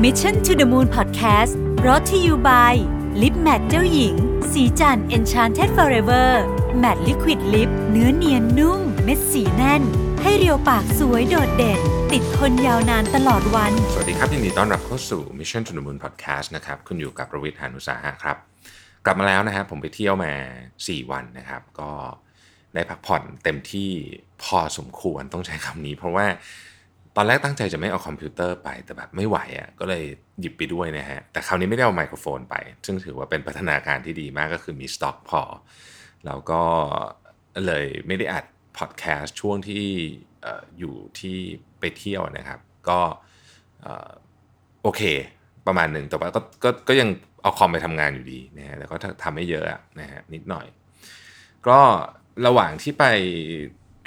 Mission to the Moon Podcast รอที่ you by ลิปแมทเจ้าหญิง สีจัน Enchanted Forever Matte Liquid Lip เนื้อเนียนนุ่ม เม็ดสีแน่น ให้เรียวปากสวยโดดเด่น ติดทนยาวนานตลอดวัน สวัสดีครับยินดีต้อนรับเข้าสู่ Mission to the Moon Podcast นะครับคุณอยู่กับประวิทยานุสาหะครับ กลับมาแล้วนะครับผมไปเที่ยวมา 4 วันนะครับ ก็ได้พักผ่อนเต็มที่พอสมควรต้องใช้คำนี้ เพราะว่า ตอนแรกตั้งใจจะไม่เอาคอมพิวเตอร์ไปแต่แบบไม่ไหวอะ่ะก็เลยหยิบไปด้วยนะฮะ แต่คราวนี้ไม่ได้เอาไมโครโฟนไป ซึ่งถือว่าเป็นพัฒนาการที่ดีมากก็คือมีสต็อกพอ แล้วก็เลยไม่ได้อัดพอดแคสต์ช่วงที่ออยู่ที่ไปเที่ยวนะครับ ก็โอเคประมาณหนึ่งแต่ว่าก็ก็ก็ยังเอาคอมไปทำงานอยู่ดีนะฮะแต่ก็ทำไม่เยอะนะฮะนิดหน่อย ก็ระหว่างที่ไป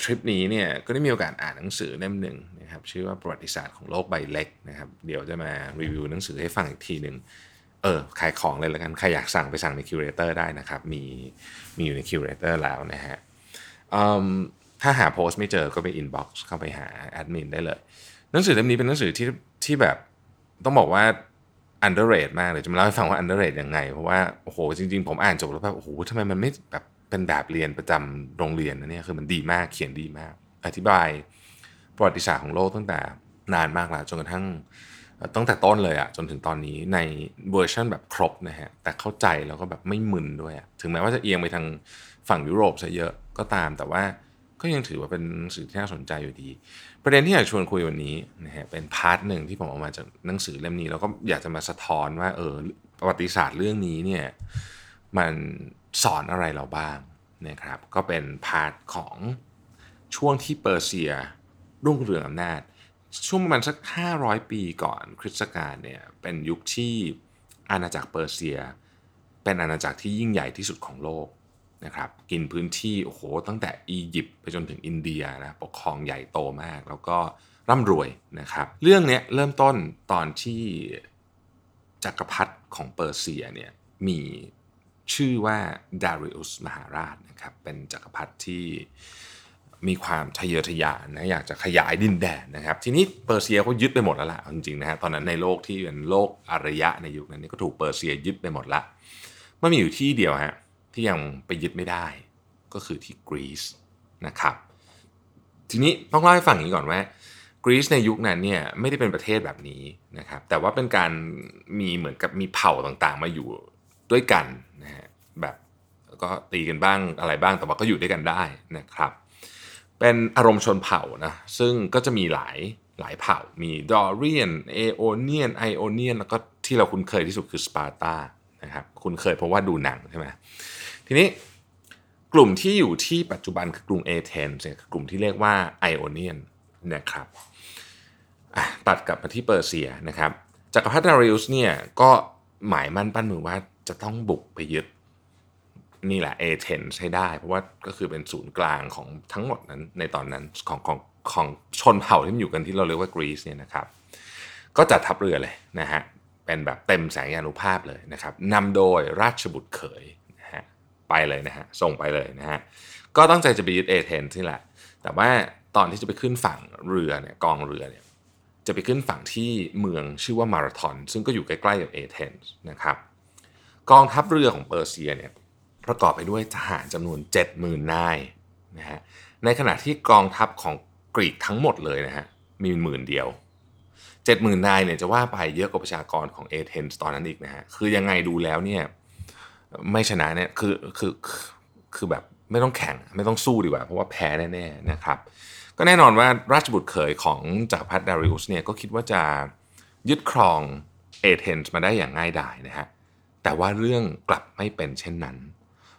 ทริปนี้เนี่ยก็ได้มีโอกาสอ่านหนังสือเล่มหนึ่งนะครับชื่อว่าประวัติศาสตร์ของโลกใบเล็กนะครับเดี๋ยวจะมารีวิวหนังสือให้ฟังอีกทีหนึ่งเออขายของเลยแล้วกันใครอยากสั่งไปสั่งใน Curator ได้นะครับมีมีอยู่ใน Curator แล้วนะฮะถ้าหาโพสต์ไม่เจอก็ไป inbox เข้าไปหาแอดมินได้เลย หนังสือเล่มนี้เป็นหนังสือที่ที่แบบต้องบอกว่า underrate มากเลยจะมาเล่าให้ฟังว่า underrate ยังไง เพราะว่าโอ้โหจริงๆ ผมอ่านจบแล้วแบบโอ้โหทำไมมันไม่แบบ เป็นแบบเรียนประจำโรงเรียนนะเนี่ยคือมันดีมากเขียนดีมาก อธิบายประวัติศาสตร์ของโลกตั้งแต่นานมากแล้วจนกระทั่งตั้งแต่ต้นเลยอะจนถึงตอนนี้ในเวอร์ชันแบบครบนะฮะแต่เข้าใจแล้วก็แบบไม่มึนด้วยถึงแม้ว่าจะเอียงไปทางฝั่งยุโรปซะเยอะก็ตามแต่ว่าก็ยังถือว่าเป็นสื่อที่น่าสนใจอยู่ดี ประเด็นที่อยากชวนคุยวันนี้นะฮะเป็น part หนึ่งที่ผมเอามาจากหนังสือเล่มนี้แล้วก็อยากจะมาสะท้อนว่าเออประวัติศาสตร์เรื่องนี้เนี่ยมัน สอนอะไรเราบ้างนะครับก็เป็น part ของช่วงที่เปอร์เซียรุ่งเรืองอำนาจ ช่วงประมาณสัก 500 ปีก่อนคริสตกาลเนี่ยเป็นยุคที่อาณาจักรเปอร์เซีย เป็นอาณาจักรที่ยิ่งใหญ่ที่สุดของโลกนะครับกินพื้นที่โอ้โหตั้งแต่อียิปต์ไปจนถึงอินเดียนะปกครองใหญ่โตมาก แล้วก็ร่ำรวยนะครับเรื่องนี้เริ่มต้นตอนที่จักรพรรดิของเปอร์เซียเนี่ยมี ชื่อว่าดาริอุสมหาราชนะครับเป็นจักรพรรดิที่มีความทะเยอทะยานนะอยากจะขยายดินแดนนะครับ ทีนี้เปอร์เซียเขายึดไปหมดแล้วล่ะจริงๆนะฮะตอนนั้นในโลกที่เป็นโลกอารยะในยุคนั้นนี่ก็ถูกเปอร์เซียยึดไปหมดละมันมีอยู่ที่เดียวฮะที่ยังไปยึดไม่ได้ ก็คือที่กรีซนะครับทีนี้ต้องเล่าให้ฟังอย่างนี้ก่อนว่ากรีซในยุคนั้นเนี่ยไม่ได้เป็นประเทศแบบนี้นะครับแต่ว่าเป็นการมีเหมือนกับมีเผ่าต่างๆ มาอยู่ ด้วยกันนะฮะแบบก็ตีกันบ้างอะไรบ้างแต่ว่าก็อยู่ด้วยกันได้นะครับ เป็นอารมณ์ชนเผ่านะซึ่งก็จะมีหลายหลายเผ่ามีดอเรียนเอโอเลียนไอโอเนียนแล้วก็ที่เราคุ้นเคยที่สุดคือสปาร์ตานะครับคุ้นเคยเพราะว่าดูหนังใช่ไหมทีนี้กลุ่มที่อยู่ที่ปัจจุบันคือกลุ่มเอเธนส์เนี่ยคือกลุ่มที่เรียกว่าไอโอเนียนนะครับตัดกลับมาที่เปอร์เซียนะครับจักรพรรดิดาริอุสเนี่ยก็หมายมั่นปั้นมือว่า จะต้องบุกไปยึดนี่แหละเอเธนส์ให้ได้ เพราะว่าก็คือเป็นศูนย์กลางของทั้งหมดนั้นในตอนนั้นของของของชนเผ่าที่อยู่กันที่เราเรียกว่ากรีซเนี่ยนะครับ ก็จัดทัพเรือเลยนะฮะเป็นแบบเต็มแสงยานุภาพเลยนะครับนำโดยราชบุตรเขยนะฮะไปเลยนะฮะส่งไปเลยนะฮะก็ตั้งใจจะไปยึดเอเธนส์นี่แหละ แต่ว่าตอนที่จะไปขึ้นฝั่งเรือเนี่ยกองเรือเนี่ยจะไปขึ้นฝั่งที่เมืองชื่อว่ามาราธอนซึ่งก็อยู่ใกล้ๆกับเอเธนส์นะครับ กองทัพเรือของเปอร์เซียเนี่ยประกอบไปด้วยทหารจำนวน 70,000นายนะฮะในขณะที่กองทัพของกรีกทั้งหมดเลยนะฮะมีหมื่นเดียว 70,000นายเนี่ยจะว่าไปเยอะกว่าประชากรของเอเธนส์ตอนนั้นอีกนะฮะคือยังไงดูแล้วเนี่ยไม่ชนะเนี่ยคือคือคือแบบไม่ต้องแข่งไม่ต้องสู้ดีกว่า เพราะว่าแพ้แน่ๆนะครับ ก็แน่นอนว่าราชบุตรเขยของจักรพรรดิดาริอุสเนี่ยก็คิดว่าจะยึดครองเอเธนส์มาได้อย่างง่ายดายนะฮะ แต่ว่าเรื่องกลับไม่เป็นเช่นนั้น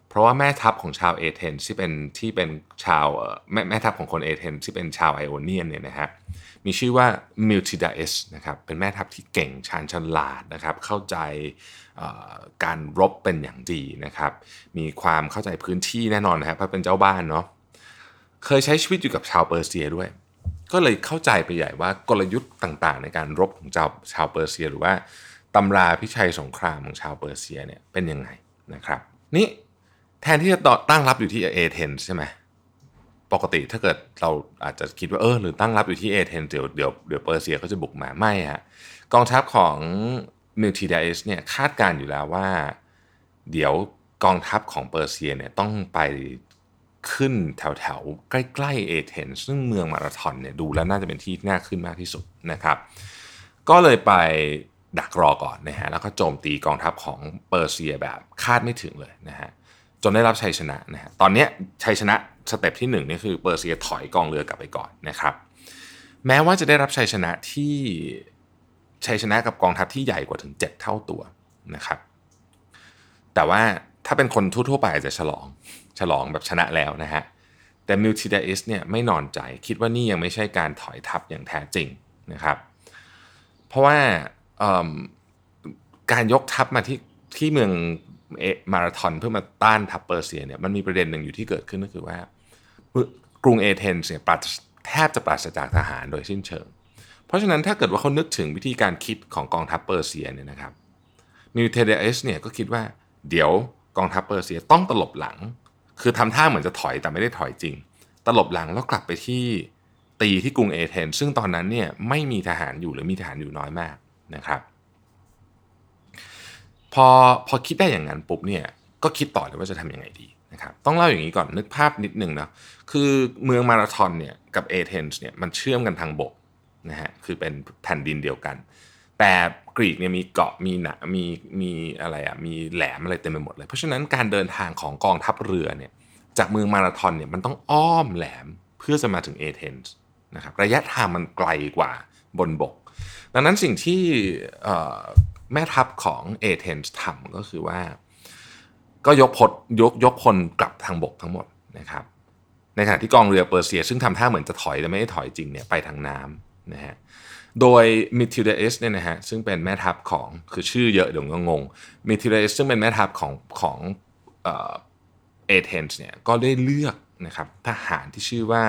เพราะว่าแม่ทัพของชาวเอเธนส์ที่เป็นที่เป็นชาวแม่แม่ทัพของคนเอเธนส์ที่เป็นชาวไอโอเนียนเนี่ยนะฮะมีชื่อว่ามิลทิดาเอสนะครับเป็นแม่ทัพที่เก่งชาญฉลาดนะครับเข้าใจการรบเป็นอย่างดีนะครับ มีความเข้าใจพื้นที่แน่นอนนะครับเพราะเป็นเจ้าบ้านเนาะเคยใช้ชีวิตอยู่กับชาวเปอร์เซียด้วย ก็เลยเข้าใจไปใหญ่ว่ากลยุทธ์ต่างๆ ในการรบของชาวชาวเปอร์เซียหรือว่า ตำราพิชัยสงครามของชาวเปอร์เซียเนี่ยเป็นยังไงนะครับ นี่แทนที่จะตั้งรับอยู่ที่เอเธนส์ใช่ไหมปกติถ้าเกิดเราอาจจะคิดว่าเออหรือตั้งรับอยู่ที่เอเธนส์เดี๋ยวเดี๋ยวเดี๋ยวเปอร์เซียเขาจะบุกมาไม่ฮะกองทัพของมิลทิดาเอสเนี่ยคาดการณ์อยู่แล้วว่า เดี๋ยวกองทัพของเปอร์เซียเนี่ยต้องไปขึ้นแถวแถวใกล้ๆเอเธนส์ซึ่งเมืองมาราธอนเนี่ยดูแล้วน่าจะเป็นที่น่าขึ้นมากที่สุดนะครับ ก็เลยไป ดักรอก่อนนะฮะแล้วก็โจมตีกองทัพของเปอร์เซียแบบคาดไม่ถึงเลยนะฮะจนได้รับชัยชนะนะฮะตอนนี้ชัยชนะ step ที่1นี่คือเปอร์เซียถอยกองเรือกลับไปก่อนนะครับ แม้ว่าจะได้รับชัยชนะที่ชัยชนะกับกองทัพที่ใหญ่กว่าถึง 7 เท่าตัวนะครับ แต่ว่าถ้าเป็นคนทั่วๆไปอาจจะฉลองฉลองแบบชนะแล้วนะฮะแต่มิลทิดาเอสเนี่ยไม่นอนใจคิดว่านี่ยังไม่ใช่การถอยทัพอย่างแท้จริงนะครับ เพราะว่า การยกทัพมาที่ที่เมืองมาราธอนเพื่อมาต้านทัพเปอร์เซียเนี่ยมันมีประเด็นหนึ่งอยู่ที่เกิดขึ้นก็คือว่ากรุงเอเธนส์เนี่ยแทบจะปราศจากทหารโดยสิ้นเชิง เพราะฉะนั้นถ้าเกิดว่าเขานึกถึงวิธีการคิดของกองทัพเปอร์เซียเนี่ยนะครับมิลทิดาเอสเนี่ยก็คิดว่าเดี๋ยวกองทัพเปอร์เซียต้องตลบหลัง คือทำท่าเหมือนจะถอยแต่ไม่ได้ถอยจริง ตลบหลังแล้วกลับไปที่ตีที่กรุงเอเธนซึ่งตอนนั้นเนี่ยไม่มีทหารอยู่หรือมีทหารอยู่น้อยมาก นะครับ พอพอคิดได้อย่างนั้นปุ๊บเนี่ยก็คิดต่อเลยว่าจะทำยังไงดีนะครับต้องเล่าอย่างนี้ก่อนนึกภาพนิดนึงนะคือเมืองมาราธอนเนี่ยกับเอเธนส์เนี่ยมันเชื่อมกันทางบกนะฮะคือเป็นแผ่นดินเดียวกัน แต่กรีกเนี่ยมีเกาะมีหนามีมีอะไรอะมีแหลมอะไรเต็มไปหมดเลย เพราะฉะนั้นการเดินทางของกองทัพเรือเนี่ยจากเมืองมาราธอนเนี่ยมันต้องอ้อมแหลมเพื่อจะมาถึงเอเธนส์นะครับระยะทางมันไกลกว่าบนบก ดังนั้นสิ่งที่แม่ทัพของเอเธนส์ทำก็คือว่า ก็ยกพลยกยกพลกลับทางบกทั้งหมดนะครับ ในขณะที่กองเรือเปอร์เซีย ซึ่งทำท่าเหมือนจะถอยแต่ไม่ได้ถอยจริงเนี่ยไปทางน้ำนะฮะโดยมิทิเดสเนี่ยนะฮะซึ่งเป็นแม่ทัพของคือชื่อเยอะเดี๋ยวงงมิทิเดสซึ่งเป็นแม่ทัพของของเอเธนส์เนี่ยก็ได้เลือกนะครับทหารที่ชื่อว่า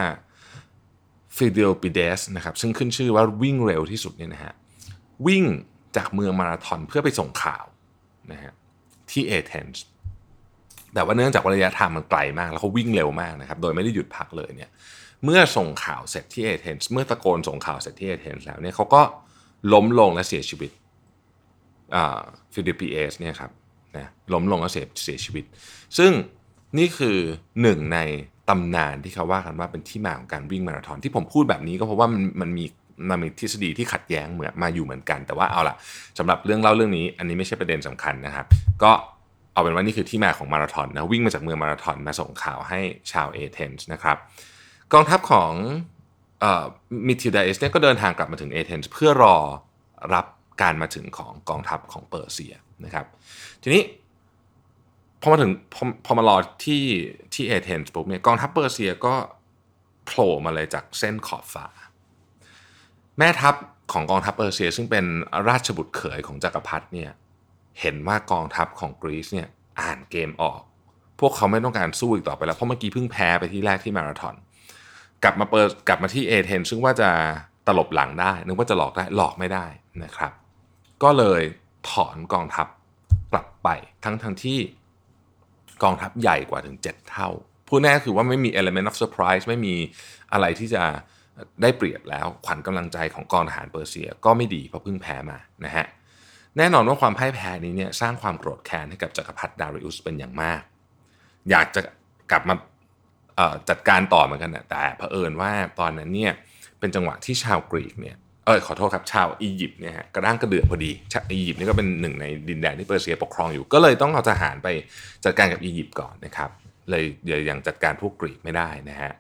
ฟิเดลปิเดสนะครับซึ่งขึ้นชื่อว่าวิ่งเร็วที่สุดเนี่ยนะฮะวิ่งจากเมืองมาราธอนเพื่อไปส่งข่าวนะฮะที่เอเธนส์แต่ว่าเนื่องจากระยะทางมันไกลมากแล้วเขาวิ่งเร็วมากนะครับโดยไม่ได้หยุดพักเลยเนี่ยเมื่อส่งข่าวเสร็จที่เอเธนส์เมื่อตะโกนส่งข่าวเสร็จที่เอเธนส์แล้วเนี่ยเขาก็ล้มลงและเสียชีวิตฟิลิปปิเอสเนี่ยครับนะล้มลงและเสียเสียชีวิต ซึ่งนี่คือหนึ่งใน ตำนานที่เขาว่ากันว่าเป็นที่มาของการวิ่งมาราธอนที่ผมพูดแบบนี้ก็เพราะว่ามันมันมีมันมีทฤษฎีที่ขัดแย้งเหมือนมาอยู่เหมือนกัน แต่ว่าเอาล่ะสำหรับเรื่องเล่าเรื่องนี้ อันนี้ไม่ใช่ประเด็นสำคัญนะครับ ก็เอาเป็นว่านี่คือที่มาของมาราธอนนะวิ่งมาจากเมืองมาราธอนมาส่งข่าวให้ชาวเอเธนส์นะครับกองทัพของมิลทิดาเอสเนี่ยก็เดินทางกลับมาถึงเอเธนส์เพื่อรอรับการมาถึงของกองทัพของเปอร์เซียนะครับ ทีนี้ อมาถึงพอพอมารอที่ที่เอเธนส์ปุ๊บเนี่ยกองทัพเปอร์เซียก็โผล่มาเลยจากเส้นขอบฟ้า แม่ทัพของกองทัพเปอร์เซีย ซึ่งเป็นราชบุตรเขยของจักรพรรดิเนี่ยเห็นว่ากองทัพของกรีซเนี่ยอ่านเกมออก พวกเขาไม่ต้องการสู้อีกต่อไปแล้ว เพราะเมื่อกี้เพิ่งแพ้ไปที่แรกที่มาราธอน กลับมาเปิดกลับมาที่เอเธนซึ่งว่าจะตลบหลังได้ นึกว่าจะหลอกได้หลอกไม่ได้นะครับ ก็เลยถอนกองทัพกลับไปทั้งทั้งที่ กองทัพใหญ่กว่าถึง 7 เท่า พูดแน่คือว่าไม่มี element of surprise ไม่มีอะไรที่จะได้เปรียบแล้ว ขวัญกำลังใจของกองทหารเปอร์เซียก็ไม่ดีเพราะเพิ่งแพ้มานะฮะแน่นอนว่าความพ่ายแพ้นี้เนี่ยสร้างความโกรธแค้นให้กับจักรพรรดิดาริอุสเป็นอย่างมาก อยากจะกลับมาจัดการต่อเหมือนกันนะแต่เผอิญว่าตอนนั้นเนี่ยเป็นจังหวะที่ชาวกรีกเนี่ย เออขอโทษครับชาวอียิปต์เนี่ยฮะกระด้างกระเดือกพอดีชาวอียิปต์นี่ก็เป็นหนึ่งในดินแดนที่เปอร์เซียปกครองอยู่ ก็เลยต้องเอาทหารไปจัดการกับอียิปต์ก่อนนะครับเลยเดี๋ยวยังจัดการพวกกรีกไม่ได้นะฮะ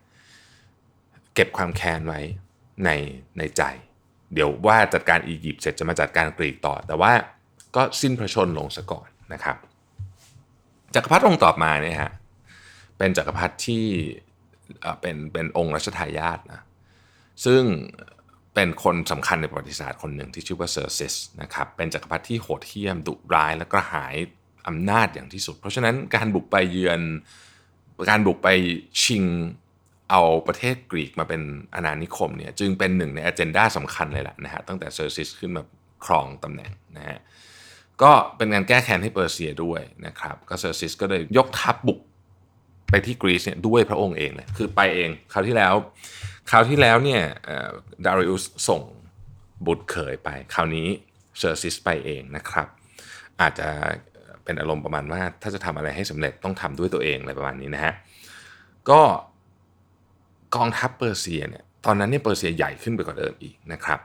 เก็บความแค้นไว้ในในใจ เดี๋ยวว่าจัดการอียิปต์เสร็จจะมาจัดการกรีกต่อ แต่ว่าก็สิ้นพระชนลงซะก่อนนะครับจักรพรรดิองค์ต่อมาเนี่ยฮะเป็นจักรพรรดิที่เป็นเป็นองค์รัชทายาทนะซึ่ง เป็นคนสำคัญในประวัติศาสตร์คนหนึ่งที่ชื่อว่าเซอร์ซิสนะครับเป็นจักรพรรดิที่โหดเหี้ยมดุร้ายและกระหายอำนาจอย่างที่สุด เพราะฉะนั้นการบุกไปเยือนการบุกไปชิงเอาประเทศกรีกมาเป็นอาณานิคมเนี่ยจึงเป็นหนึ่งใน agenda สำคัญเลยแหละนะฮะตั้งแต่เซอร์ซิสขึ้นมาครองตำแหน่งนะฮะก็เป็นการแก้แค้นให้เปอร์เซียด้วยนะครับก็เซอร์ซิสก็เลยยกทัพบุกไปที่กรีซเนี่ยด้วยพระองค์เองเลยคือไปเองคราวที่แล้ว คราวที่แล้วเนี่ยดาริอุสส่งบุตรเขยไป คราวนี้เซอร์ซิสไปเองนะครับ อาจจะเป็นอารมณ์ประมาณว่าถ้าจะทำอะไรให้สำเร็จต้องทำด้วยตัวเองอะไรประมาณนี้นะฮะก็กองทัพเปอร์เซียเนี่ยตอนนั้นเนี่ยเปอร์เซียใหญ่ขึ้นไปกว่าเดิมอีกนะครับ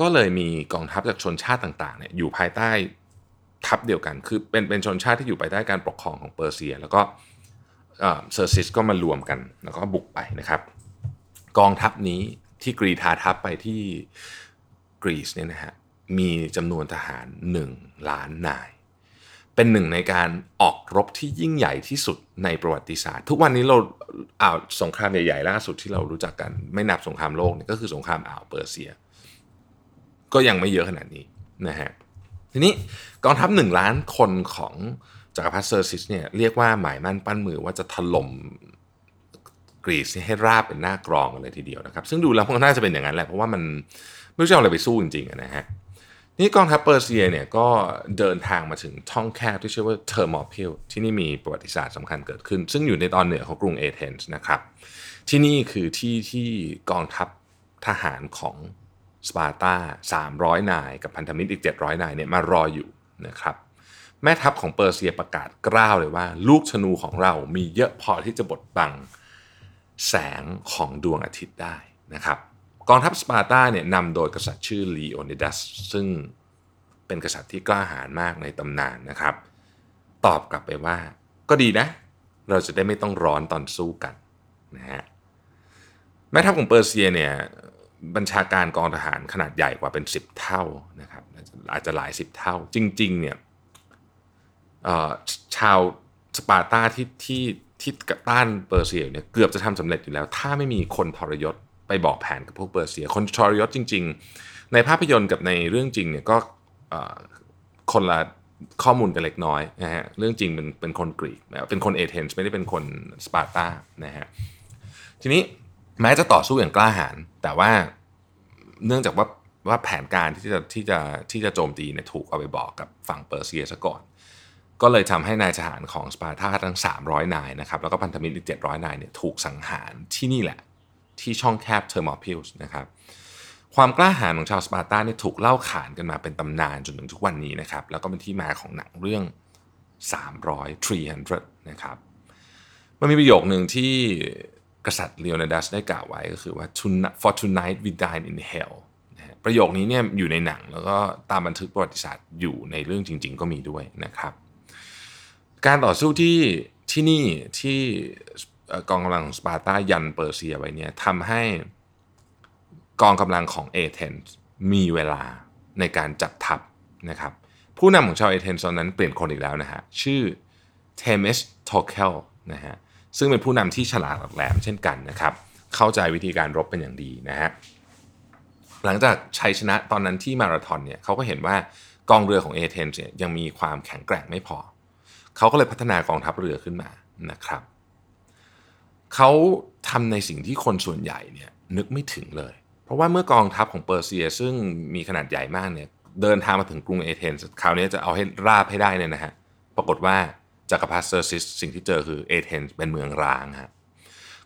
ก็เลยมีกองทัพจากชนชาติต่างๆเนี่ยอยู่ภายใต้ทัพเดียวกัน คือเป็นเป็นชนชาติที่อยู่ภายใต้การปกครองของเปอร์เซีย แล้วก็เซอร์ซิสก็มารวมกันแล้วก็บุกไปนะครับ กองทัพนี้ที่กรีธาทัพไปที่กรีซเนี่ยนะฮะมีจำนวนทหาร 1 ล้านนาย เป็นหนึ่งในการออกรบที่ยิ่งใหญ่ที่สุดในประวัติศาสตร์ ทุกวันนี้เราอ่าวสงครามใหญ่ๆล่าสุดที่เรารู้จักกันไม่นับสงครามโลกเนี่ยก็คือสงครามอ่าวเปอร์เซีย ก็ยังไม่เยอะขนาดนี้นะฮะทีนี้กองทัพหนึ่งล้านคนของจักรพรรดิเซอร์ซิสเนี่ยเรียกว่าหมายมั่นปั้นมือว่าจะถล่ม กรีซให้ราบเป็นหน้ากลองเลยทีเดียวนะครับ ซึ่งดูแล้วมันน่าจะเป็นอย่างนั้นแหละเพราะว่ามันไม่รู้จะเอาอะไรไปสู้จริงๆนะฮะนี่กองทัพเปอร์เซียเนี่ยก็เดินทางมาถึงช่องแคบที่ชื่อว่าเทอร์มอพิลที่นี่มีประวัติศาสตร์สำคัญเกิดขึ้น ซึ่งอยู่ในตอนเหนือของกรุงเอเธนส์นะครับ ที่นี่คือที่ที่กองทัพทหารของสปาร์ตา300 นาย กับพันธมิตรอีก 700 นายเนี่ยมารออยู่นะครับ แม่ทัพของเปอร์เซียประกาศกร้าวเลยว่า ลูกธนูของเรามีเยอะพอที่จะบดบัง แสงของดวงอาทิตย์ได้นะครับกองทัพสปาร์ตาเนี่ยนำโดยกษัตริย์ชื่อลีโอนิดัสซึ่งเป็นกษัตริย์ที่กล้าหาญมากในตำนานนะครับ ตอบกลับไปว่าก็ดีนะ เราจะได้ไม่ต้องร้อนตอนสู้กันนะฮะแม่ทัพของเปอร์เซียเนี่ยบัญชาการกองทหารขนาดใหญ่กว่าเป็น 10 เท่านะครับอาจจะหลาย 10 เท่า จริงๆเนี่ยชาวสปาร์ตาที่ที่ ที่ต้านเปอร์เซียเนี่ยเกือบจะทำสำเร็จอยู่แล้ว ถ้าไม่มีคนทรยศไปบอกแผนกับพวกเปอร์เซีย คนทรยศจริง ๆ ในภาพยนตร์กับในเรื่องจริงเนี่ยก็คนละข้อมูลกันเล็กน้อยนะฮะเรื่องจริงเป็นเป็นคนกรีกเป็นคนเอเธนส์ไม่ได้เป็นคนสปาร์ตานะฮะทีนี้แม้จะต่อสู้อย่างกล้าหาญแต่ว่าเนื่องจากว่าว่าแผนการที่จะที่จะที่จะโจมตีเนี่ยถูกเอาไปบอกกับฝั่งเปอร์เซียซะก่อน ก็เลยทำให้นายทหารของสปาร์ตาทั้ง 300 นายนะครับแล้วก็พันธมิตรอีก 700 นายเนี่ยถูกสังหารที่นี่แหละ ที่ช่องแคบเทอร์มอพิลส์นะครับความกล้าหาญของชาวสปาร์ตาเนี่ยถูกเล่าขานกันมาเป็นตำนานจนถึงทุกวันนี้นะครับแล้วก็เป็นที่มาของหนังเรื่อง 300 300นะครับมันมีประโยคหนึ่งที่กษัตริย์เลโอนิดัสได้กล่าวไว้ก็คือว่า for tonight we dine in hell ประโยคนี้เนี่ยอยู่ในหนังแล้วก็ตามบันทึกประวัติศาสตร์อยู่ในเรื่องจริง ๆ ก็มีด้วยนะครับ การต่อสู้ที่ที่นี่ที่กองกำลังสปาร์ตายันเปอร์เซียไว้เนี่ยทำให้กองกำลังของเอเธนส์มีเวลาในการจัดทัพนะครับผู้นำของชาวเอเธนส์ตอนนั้นเปลี่ยนคนอีกแล้วนะฮะชื่อเทมิสโทคลีสนะฮะซึ่งเป็นผู้นำที่ฉลาดแหลมเช่นกันนะครับเข้าใจวิธีการรบเป็นอย่างดีนะฮะหลังจากชัยชนะตอนนั้นที่มาราธอนเนี่ยเขาก็เห็นว่ากองเรือของเอเธนส์ยังมีความแข็งแกร่งไม่พอ เขาก็เลยพัฒนากองทัพเรือขึ้นมานะครับเขาทำในสิ่งที่คนส่วนใหญ่เนี่ยนึกไม่ถึงเลย เพราะว่าเมื่อกองทัพของเปอร์เซียซึ่งมีขนาดใหญ่มากเนี่ยเดินทางมาถึงกรุงเอเธนส์คราวนี้จะเอาให้ราบให้ได้เนี่ยนะฮะปรากฏว่าจักรพรรดิเซอร์ซิสสิ่งที่เจอคือเอเธนส์เป็นเมืองร้างฮะ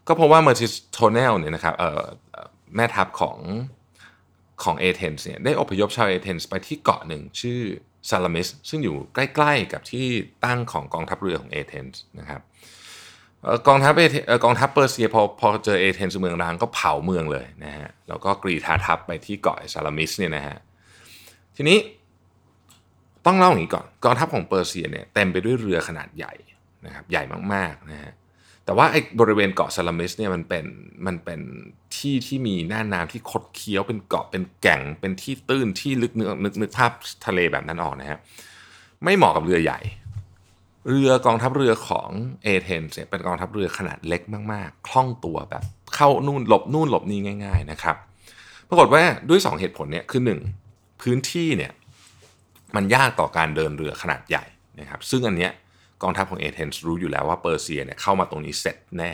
ก็เพราะว่าเมอร์ซิสโทเนลเนี่ยนะครับแม่ทัพของของเอเธนส์เนี่ยได้อพยพชาวเอเธนส์ไปที่เกาะหนึ่งชื่อ ซาลามิสซึ่งอยู่ใกล้ๆกับที่ตั้งของกองทัพเรือของเอเธนส์นะครับกองทัพกองทัพเปอร์เซียพอพอเจอเอเธนส์เมืองร้างก็เผาเมืองเลยนะฮะแล้วก็กรีธาทัพไปที่เกาะซาลามิสเนี่ยนะฮะทีนี้ต้องเล่าอย่างนี้ก่อนกองทัพของเปอร์เซียเนี่ยเต็มไปด้วยเรือขนาดใหญ่นะครับใหญ่มากๆนะฮะ แต่ว่าไอ้บริเวณเกาะซาลามิสเนี่ยมันเป็นมันเป็นที่ที่มีหน้าน้ำที่คดเคี้ยวเป็นเกาะเป็นแก่งเป็นที่ตื้นที่ลึกนึกนึกนึกภาพทะเลแบบนั้นออกนะฮะไม่เหมาะกับเรือใหญ่ เรือกองทัพเรือของเอเธนส์เป็นกองทัพเรือขนาดเล็กมากๆ คล่องตัวแบบเข้านู่นหลบนู่นหลบนี่ง่าย ๆนะครับ ปรากฏว่าด้วย 2 เหตุผลเนี่ยคือ 1 พื้นที่เนี่ยมันยากต่อการเดินเรือขนาดใหญ่นะครับ ซึ่งอันเนี้ย กองทัพของเอเธนส์รู้อยู่แล้วว่าเปอร์เซียเนี่ยเข้ามาตรงนี้เสร็จแน่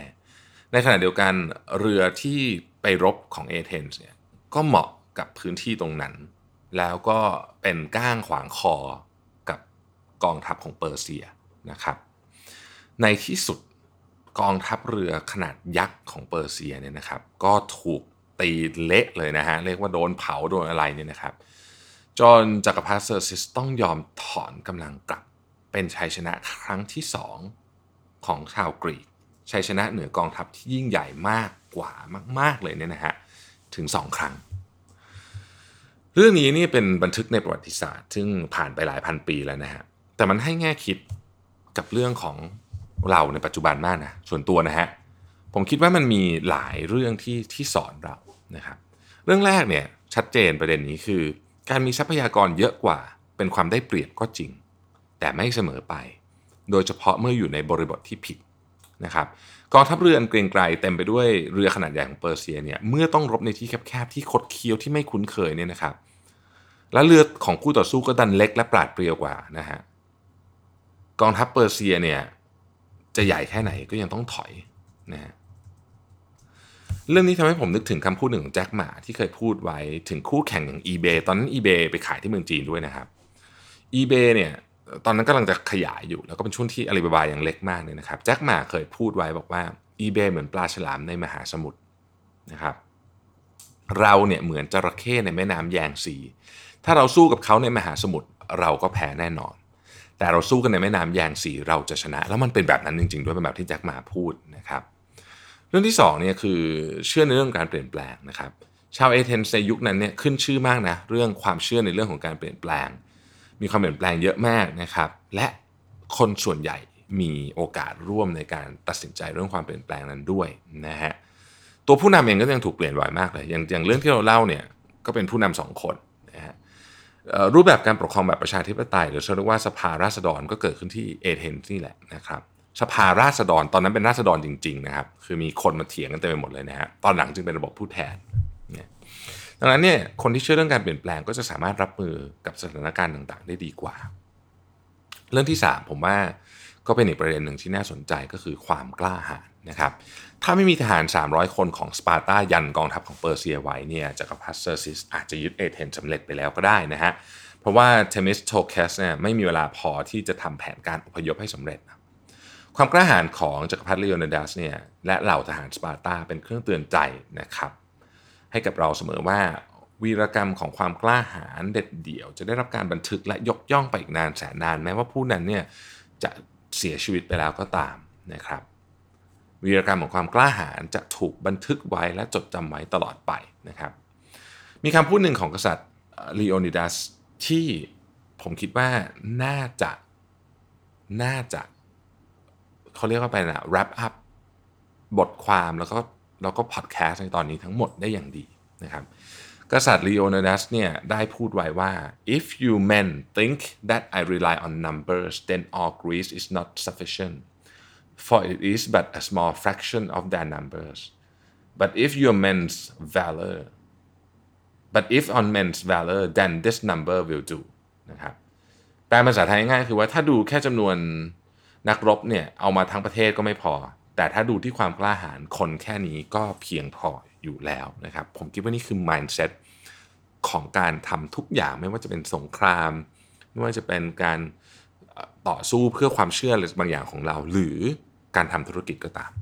ในขณะเดียวกันเรือที่ไปรบของเอเธนส์เนี่ยก็เหมาะกับพื้นที่ตรงนั้น แล้วก็เป็นก้างขวางคอกับกองทัพของเปอร์เซียนะครับ ในที่สุดกองทัพเรือขนาดยักษ์ของเปอร์เซียเนี่ยนะครับ ก็ถูกตีเละเลยนะฮะเรียกว่าโดนเผาโดนอะไรเนี่ยนะครับจนจักรพรรดิเซอร์ซิสต้องยอมถอนกำลังกลับ เป็นชัยชนะครั้งที่สองของชาวกรีกชัยชนะเหนือกองทัพที่ยิ่งใหญ่มากกว่ามาก ๆ เลยเนี่ยนะฮะถึงสองครั้ง เรื่องนี้นี่เป็นบันทึกในประวัติศาสตร์ ซึ่งผ่านไปหลายพันปีแล้วนะฮะแต่มันให้แง่คิดกับเรื่องของเราในปัจจุบันมากนะส่วนตัวนะฮะผมคิดว่ามันมีหลายเรื่องที่ที่สอนเรานะครับ เรื่องแรกเนี่ยชัดเจนประเด็นนี้คือ การมีทรัพยากรเยอะกว่าเป็นความได้เปรียบก็จริง แต่ไม่เสมอไป โดยเฉพาะเมื่ออยู่ในบริบทที่ผิดนะครับกองทัพเรืออันเกรียงไกรเต็มไปด้วยเรือขนาดใหญ่ของเปอร์เซียเนี่ยเมื่อต้องรบในที่แคบๆที่คดเคี้ยวที่ไม่คุ้นเคยเนี่ยนะครับ และเรือของคู่ต่อสู้ก็ดันเล็กและปราดเปรียวกว่านะฮะกองทัพเปอร์เซียเนี่ยจะใหญ่แค่ไหนก็ยังต้องถอยนะฮะเรื่องนี้ทำให้ผมนึกถึงคำพูดหนึ่งของแจ็คหมาที่เคยพูดไว้ถึงคู่แข่งอย่าง eBay ตอนนั้น eBay ไปขายที่เมืองจีนด้วยนะครับ eBay เนี่ย ตอนนั้นกำลังจะขยายอยู่ แล้วก็เป็นช่วงที่อาลีบาบายังเล็กมากเลยนะครับแจ็คหมาเคยพูดไว้บอกว่า eBay เหมือนปลาฉลามในมหาสมุทรนะครับ เราเนี่ยเหมือนจระเข้ในแม่น้ำแยงซี ถ้าเราสู้กับเขาในมหาสมุทรเราก็แพ้แน่นอน แต่เราสู้กันในแม่น้ำแยงซีเราจะชนะ แล้วมันเป็นแบบนั้นจริง ๆ ด้วยเป็นแบบที่แจ็คหมาพูดนะครับ เรื่องที่สองเนี่ยคือเชื่อในเรื่องการเปลี่ยนแปลงนะครับ ชาวเอเธนส์ในยุคนั้นเนี่ยขึ้นชื่อมากนะเรื่องความเชื่อในเรื่องของการเปลี่ยนแปลง มีความเปลี่ยนแปลงเยอะมากนะครับ และคนส่วนใหญ่มีโอกาสร่วมในการตัดสินใจเรื่องความเปลี่ยนแปลงนั้นด้วยนะฮะตัวผู้นำเองก็ยังถูกเปลี่ยนบ่อยมากเลยอย่างอย่างเรื่องที่เราเล่าเนี่ยก็เป็นผู้นำสองคนนะฮะรูปแบบการปกครองแบบประชาธิปไตย หรือเรียกว่าสภาราษฎรก็เกิดขึ้นที่เอเธนส์นี่แหละนะครับสภาราษฎรตอนนั้นเป็นราษฎรจริงๆนะครับคือมีคนมาเถียงกันเต็มไปหมดเลยนะฮะตอนหลังจึงเป็นระบบผู้แทน ดังนั้นเนี่ยคนที่เชื่อเรื่องการเปลี่ยนแปลงก็จะสามารถรับมือกับสถานการณ์ต่างๆ ได้ดีกว่า เรื่องที่ 3 ผมว่าก็เป็นอีกประเด็นหนึ่งที่น่าสนใจก็คือความกล้าหาญนะครับ ถ้าไม่มีทหาร 300 คนของสปาร์ตายันกองทัพของเปอร์เซียไว้เนี่ยจักรพรรดิเซอร์ซิสอาจจะยึดเอเธนส์สำเร็จไปแล้วก็ได้นะฮะ เพราะว่าเทมิสโทเคสเนี่ยไม่มีเวลาพอที่จะทำแผนการอพยพให้สำเร็จ ความกล้าหาญของจักรพรรดิเลโอนิดัสเนี่ยและเหล่าทหารสปาร์ตาเป็นเครื่องเตือนใจนะครับ ให้กับเราเสมอว่า วีรกรรมของความกล้าหาญเด็ดเดี่ยว จะได้รับการบันทึกและยกย่องไปอีกนานแสนนาน แม้ว่าผู้นั้นเนี่ยจะเสียชีวิตไปแล้วก็ตามนะครับ วีรกรรมของความกล้าหาญจะถูกบันทึกไว้และจดจำไว้ตลอดไปนะครับ มีคำพูดหนึ่งของกษัตริย์ลีโอนิดัสที่ผมคิดว่าน่าจะน่าจะเขาเรียกว่าไปนะ wrap up บทความแล้วก็ แล้วก็พอดแคสต์ในตอนนี้ทั้งหมดได้อย่างดีนะครับกษัตริย์ลีโอนิดัสเนี่ยได้พูดไว้ว่า if you men think that I rely on numbers then all Greece is not sufficient for it is but a small fraction of their numbers but if your men's valor but if on men's valor then this number will do นะครับแปลภาษาไทยง่ายคือว่าถ้าดูแค่จำนวนนักรบเนี่ยเอามาทั้งประเทศก็ไม่พอ แต่ถ้าดูที่ความกล้าหาญคนแค่นี้ก็เพียงพออยู่แล้วนะครับ ผมคิดว่านี่คือ mindset ของการทำทุกอย่างไม่ว่าจะเป็นสงคราม ไม่ว่าจะเป็นการต่อสู้เพื่อความเชื่อหรือบางอย่างของเรา หรือการทำธุรกิจก็ตาม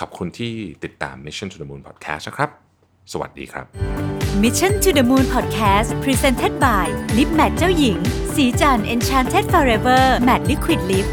ขอบคุณที่ติดตาม Mission to the Moon Podcast นะครับ สวัสดีครับ Mission to the Moon Podcast Presented by Lip Matte เจ้าหญิง สีจัน Enchanted Forever Matte Liquid Lip